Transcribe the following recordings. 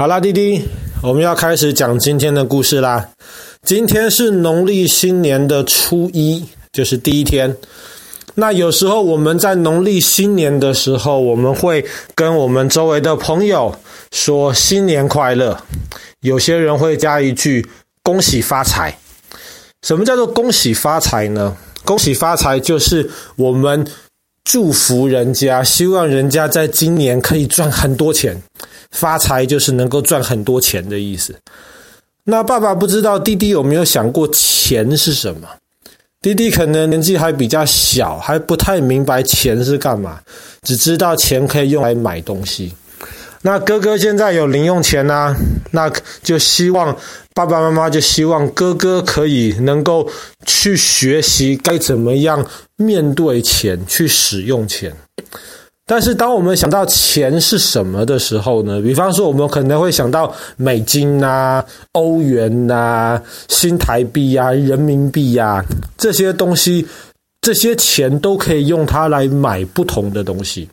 好啦，弟弟，我们要开始讲今天的故事啦。今天是农历新年的初一，就是第一天。那有时候我们在农历新年的时候，我们会跟我们周围的朋友说新年快乐。有些人会加一句恭喜发财。什么叫做恭喜发财呢？恭喜发财就是我们祝福人家，希望人家在今年可以赚很多钱。发财就是能够赚很多钱的意思。那爸爸不知道弟弟有没有想过钱是什么？弟弟可能年纪还比较小，还不太明白钱是干嘛，只知道钱可以用来买东西。那哥哥现在有零用钱啊，那就希望爸爸妈妈就希望哥哥可以能够去学习该怎么样面对钱，去使用钱。但是，当我们想到钱是什么的时候呢？比方说，我们可能会想到美金呐、欧元呐、新台币呀、人民币呀这些东西，这些钱都可以用它来买不同的东西。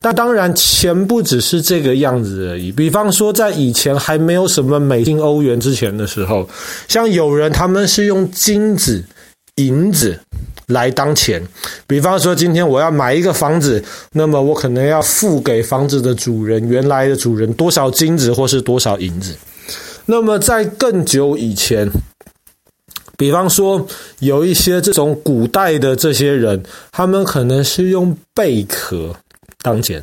那当然，钱不只是这个样子而已。比方说，在以前还没有什么美金、欧元之前的时候，像有人他们是用金子、银子。来当钱，比方说今天我要买一个房子，那么我可能要付给房子的主人，原来的主人多少金子或是多少银子。那么在更久以前，比方说有一些这种古代的这些人，他们可能是用贝壳当钱。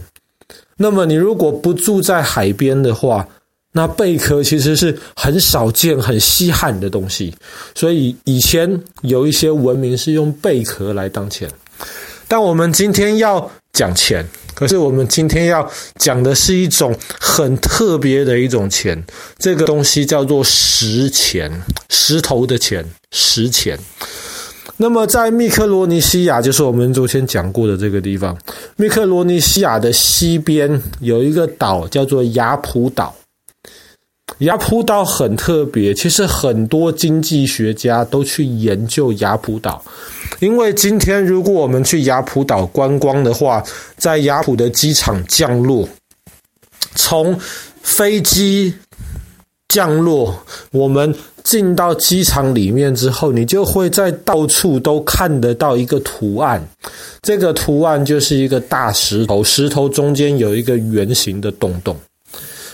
那么你如果不住在海边的话，那贝壳其实是很少见、很稀罕的东西，所以以前有一些文明是用贝壳来当钱。但我们今天要讲钱，可是我们今天要讲的是一种很特别的一种钱，这个东西叫做石钱，石头的钱，石钱。那么在密克罗尼西亚，就是我们昨天讲过的这个地方，密克罗尼西亚的西边有一个岛叫做雅普岛。雅普岛很特别，其实很多经济学家都去研究雅普岛，因为今天如果我们去雅普岛观光的话，在雅普的机场降落，从飞机降落，我们进到机场里面之后，你就会在到处都看得到一个图案，这个图案就是一个大石头，石头中间有一个圆形的洞洞。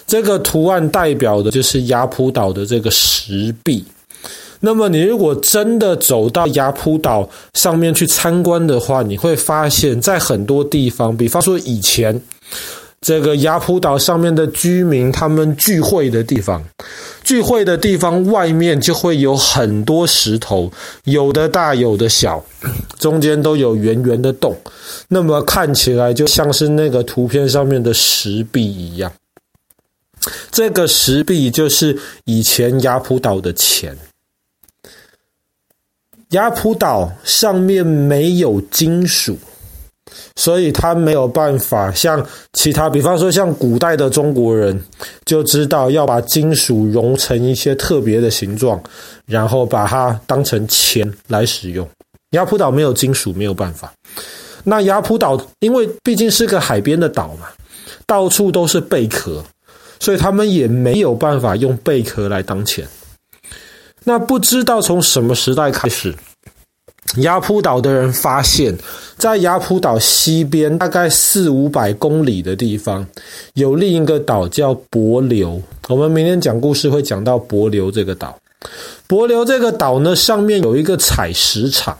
这个图案代表的就是雅普岛的这个石壁。那么，你如果真的走到雅普岛上面去参观的话，你会发现在很多地方，比方说以前这个雅普岛上面的居民，他们聚会的地方，聚会的地方外面就会有很多石头，有的大，有的小，中间都有圆圆的洞，那么看起来就像是那个图片上面的石壁一样。这个石壁就是以前雅普岛的钱。雅普岛上面没有金属，所以它没有办法像其他，比方说像古代的中国人就知道要把金属熔成一些特别的形状，然后把它当成钱来使用。雅普岛没有金属，没有办法。那雅普岛因为毕竟是个海边的岛嘛，到处都是贝壳。所以他们也没有办法用贝壳来当钱。那不知道从什么时代开始，雅普岛的人发现，在雅普岛西边大概四五百公里的地方，有另一个岛叫帛琉。我们明天讲故事会讲到帛琉这个岛。帛琉这个岛呢，上面有一个采石场，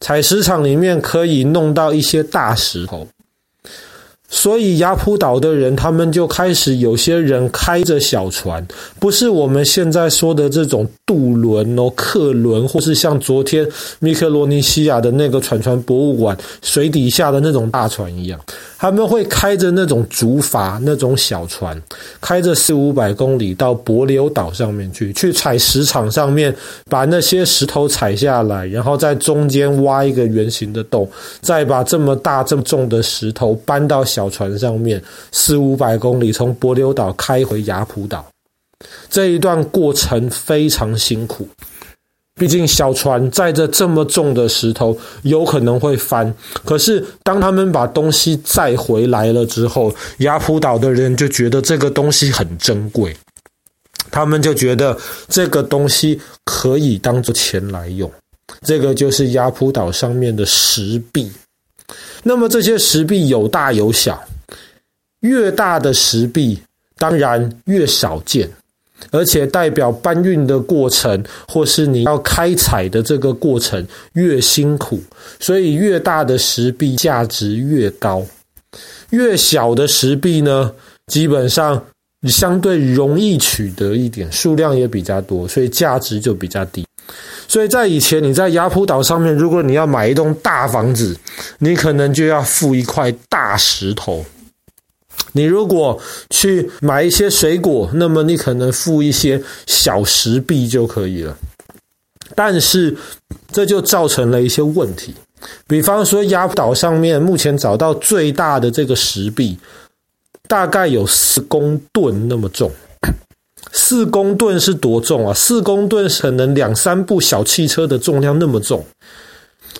采石场里面可以弄到一些大石头。所以雅普岛的人，他们就开始有些人开着小船，不是我们现在说的这种渡轮哦、客轮，或是像昨天密克罗尼西亚的那个船船博物馆水底下的那种大船一样。他们会开着那种竹筏，那种小船，开着四五百公里到帛琉岛上面去，去采石场上面把那些石头采下来，然后在中间挖一个圆形的洞，再把这么大这么重的石头搬到小小船上面，四五百公里从帛琉岛开回雅普岛。这一段过程非常辛苦，毕竟小船载着这么重的石头，有可能会翻。可是当他们把东西载回来了之后，雅普岛的人就觉得这个东西很珍贵，他们就觉得这个东西可以当做钱来用。这个就是雅普岛上面的石币。那么这些石币有大有小，越大的石币当然越少见。而且代表搬运的过程，或是你要开采的这个过程越辛苦，所以越大的石币价值越高。越小的石币呢，基本上相对容易取得一点，数量也比较多，所以价值就比较低。所以在以前，你在雅普岛上面，如果你要买一栋大房子，你可能就要付一块大石头。你如果去买一些水果，那么你可能付一些小石币就可以了。但是这就造成了一些问题，比方说雅普岛上面目前找到最大的这个石币，大概有四公吨那么重。四公吨是多重啊？四公吨可能两三部小汽车的重量那么重。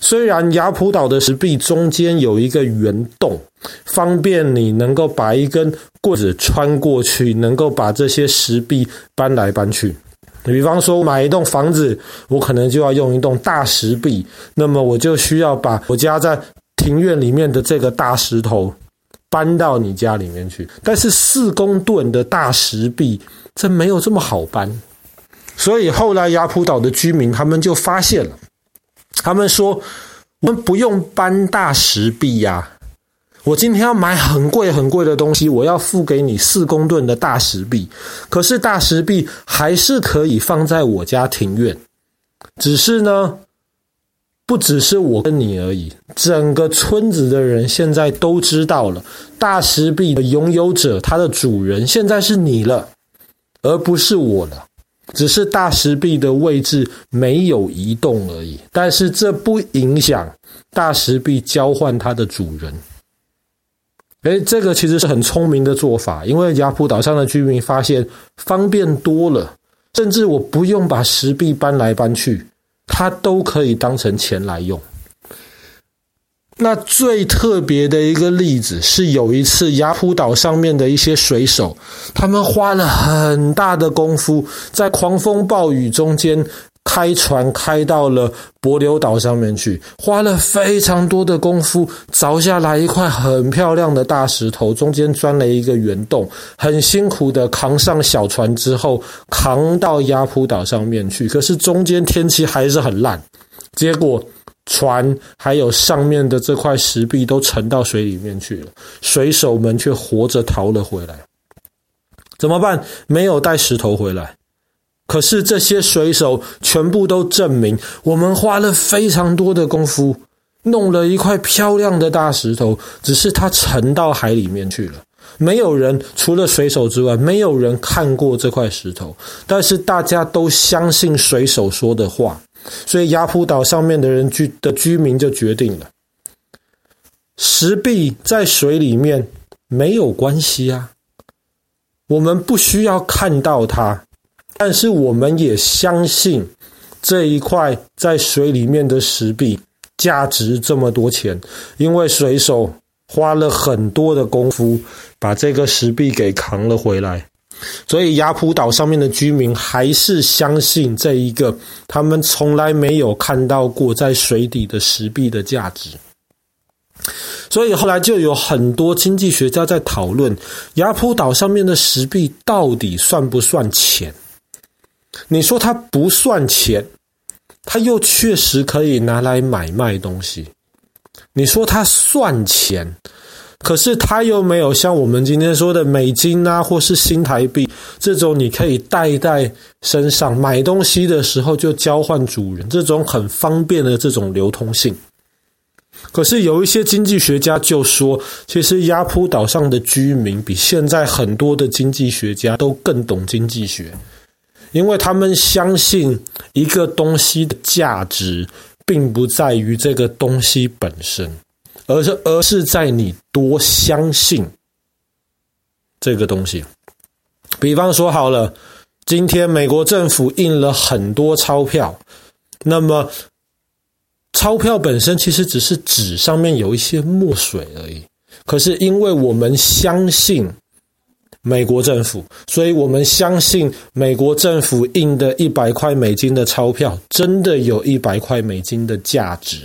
虽然雅普岛的石壁中间有一个圆洞，方便你能够把一根棍子穿过去，能够把这些石壁搬来搬去。比方说，买一栋房子，我可能就要用一栋大石壁，那么我就需要把我家在庭院里面的这个大石头搬到你家里面去。但是四公吨的大石壁，这没有这么好搬。所以后来雅普岛的居民他们就发现了。他们说：“我们不用搬大石壁呀，我今天要买很贵很贵的东西，我要付给你四公吨的大石壁。可是大石壁还是可以放在我家庭院，只是呢，不只是我跟你而已，整个村子的人现在都知道了，大石壁的拥有者，它的主人现在是你了，而不是我了。”只是大石壁的位置没有移动而已，但是这不影响大石壁交换它的主人。诶，这个其实是很聪明的做法，因为雅普岛上的居民发现方便多了，甚至我不用把石壁搬来搬去，它都可以当成钱来用。那最特别的一个例子是，有一次雅普岛上面的一些水手，他们花了很大的功夫，在狂风暴雨中间开船开到了帛琉岛上面去，花了非常多的功夫，凿下来一块很漂亮的大石头，中间钻了一个圆洞，很辛苦的扛上小船之后，扛到雅普岛上面去。可是中间天气还是很烂，结果。船还有上面的这块石壁都沉到水里面去了，水手们却活着逃了回来。怎么办？没有带石头回来。可是这些水手全部都证明，我们花了非常多的功夫，弄了一块漂亮的大石头，只是它沉到海里面去了。没有人，除了水手之外，没有人看过这块石头，但是大家都相信水手说的话。所以雅普岛上面的人居的居民就决定了，石壁在水里面没有关系啊，我们不需要看到它，但是我们也相信这一块在水里面的石壁价值这么多钱，因为水手花了很多的功夫把这个石壁给扛了回来。所以雅普岛上面的居民还是相信这一个他们从来没有看到过在水底的石壁的价值。所以后来就有很多经济学家在讨论雅普岛上面的石壁到底算不算钱？你说它不算钱，它又确实可以拿来买卖东西。你说它算钱？可是它又没有像我们今天说的美金啊，或是新台币这种，你可以带在身上买东西的时候就交换主人，这种很方便的这种流通性。可是有一些经济学家就说，其实雅普岛上的居民比现在很多的经济学家都更懂经济学，因为他们相信一个东西的价值并不在于这个东西本身。而是，而是在你多相信这个东西。比方说，好了，今天美国政府印了很多钞票，那么，钞票本身其实只是纸上面有一些墨水而已。可是，因为我们相信美国政府，所以我们相信美国政府印的一百块美金的钞票，真的有一百块美金的价值。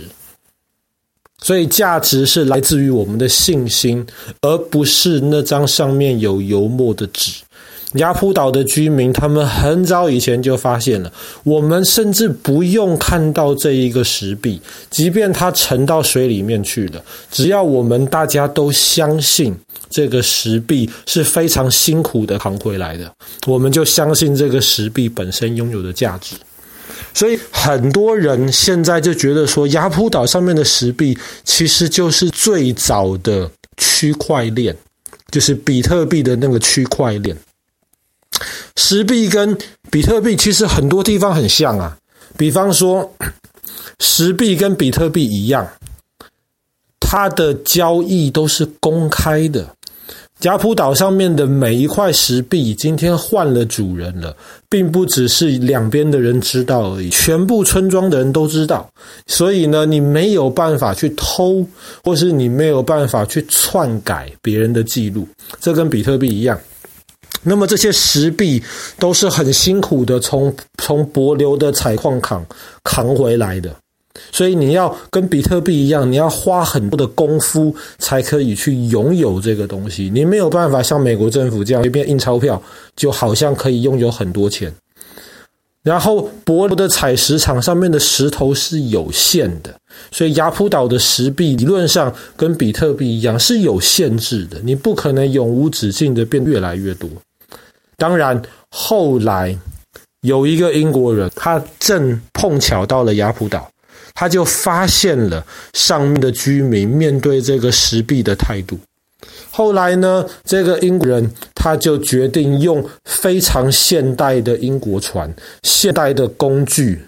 所以，价值是来自于我们的信心，而不是那张上面有油墨的纸。雅普岛的居民，他们很早以前就发现了，我们甚至不用看到这一个石币，即便它沉到水里面去了，只要我们大家都相信这个石币是非常辛苦的扛回来的，我们就相信这个石币本身拥有的价值。所以很多人现在就觉得说，雅普岛上面的石币其实就是最早的区块链，就是比特币的那个区块链。石币跟比特币其实很多地方很像啊，比方说，石币跟比特币一样，它的交易都是公开的。雅普岛上面的每一块石币今天换了主人了，并不只是两边的人知道而已，全部村庄的人都知道。所以呢，你没有办法去偷，或是你没有办法去篡改别人的记录，这跟比特币一样。那么这些石币都是很辛苦的从从柏流的采矿扛扛回来的，所以你要跟比特币一样，你要花很多的功夫才可以去拥有这个东西。你没有办法像美国政府这样随便印钞票，就好像可以拥有很多钱。然后帛琉的采石场上面的石头是有限的，所以雅普岛的石币理论上跟比特币一样是有限制的，你不可能永无止境的变越来越多。当然，后来有一个英国人，他正碰巧到了雅普岛，他就发现了上面的居民面对这个石壁的态度。后来呢，这个英国人他就决定用非常现代的英国船、现代的工具，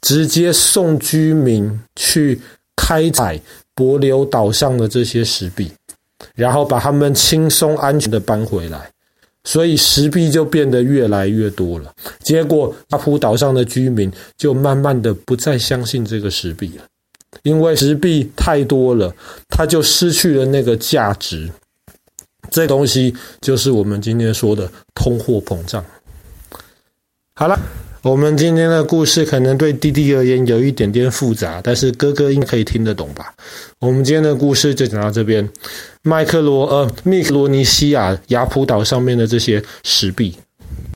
直接送居民去开采帛琉岛上的这些石壁，然后把他们轻松安全的搬回来。所以石币就变得越来越多了，结果阿普岛上的居民就慢慢的不再相信这个石币了，因为石币太多了，它就失去了那个价值。这东西就是我们今天说的通货膨胀。好了。我们今天的故事可能对弟弟而言有一点点复杂，但是哥哥应该可以听得懂吧？我们今天的故事就讲到这边。麦克罗呃，密克罗尼西亚雅普岛上面的这些石壁，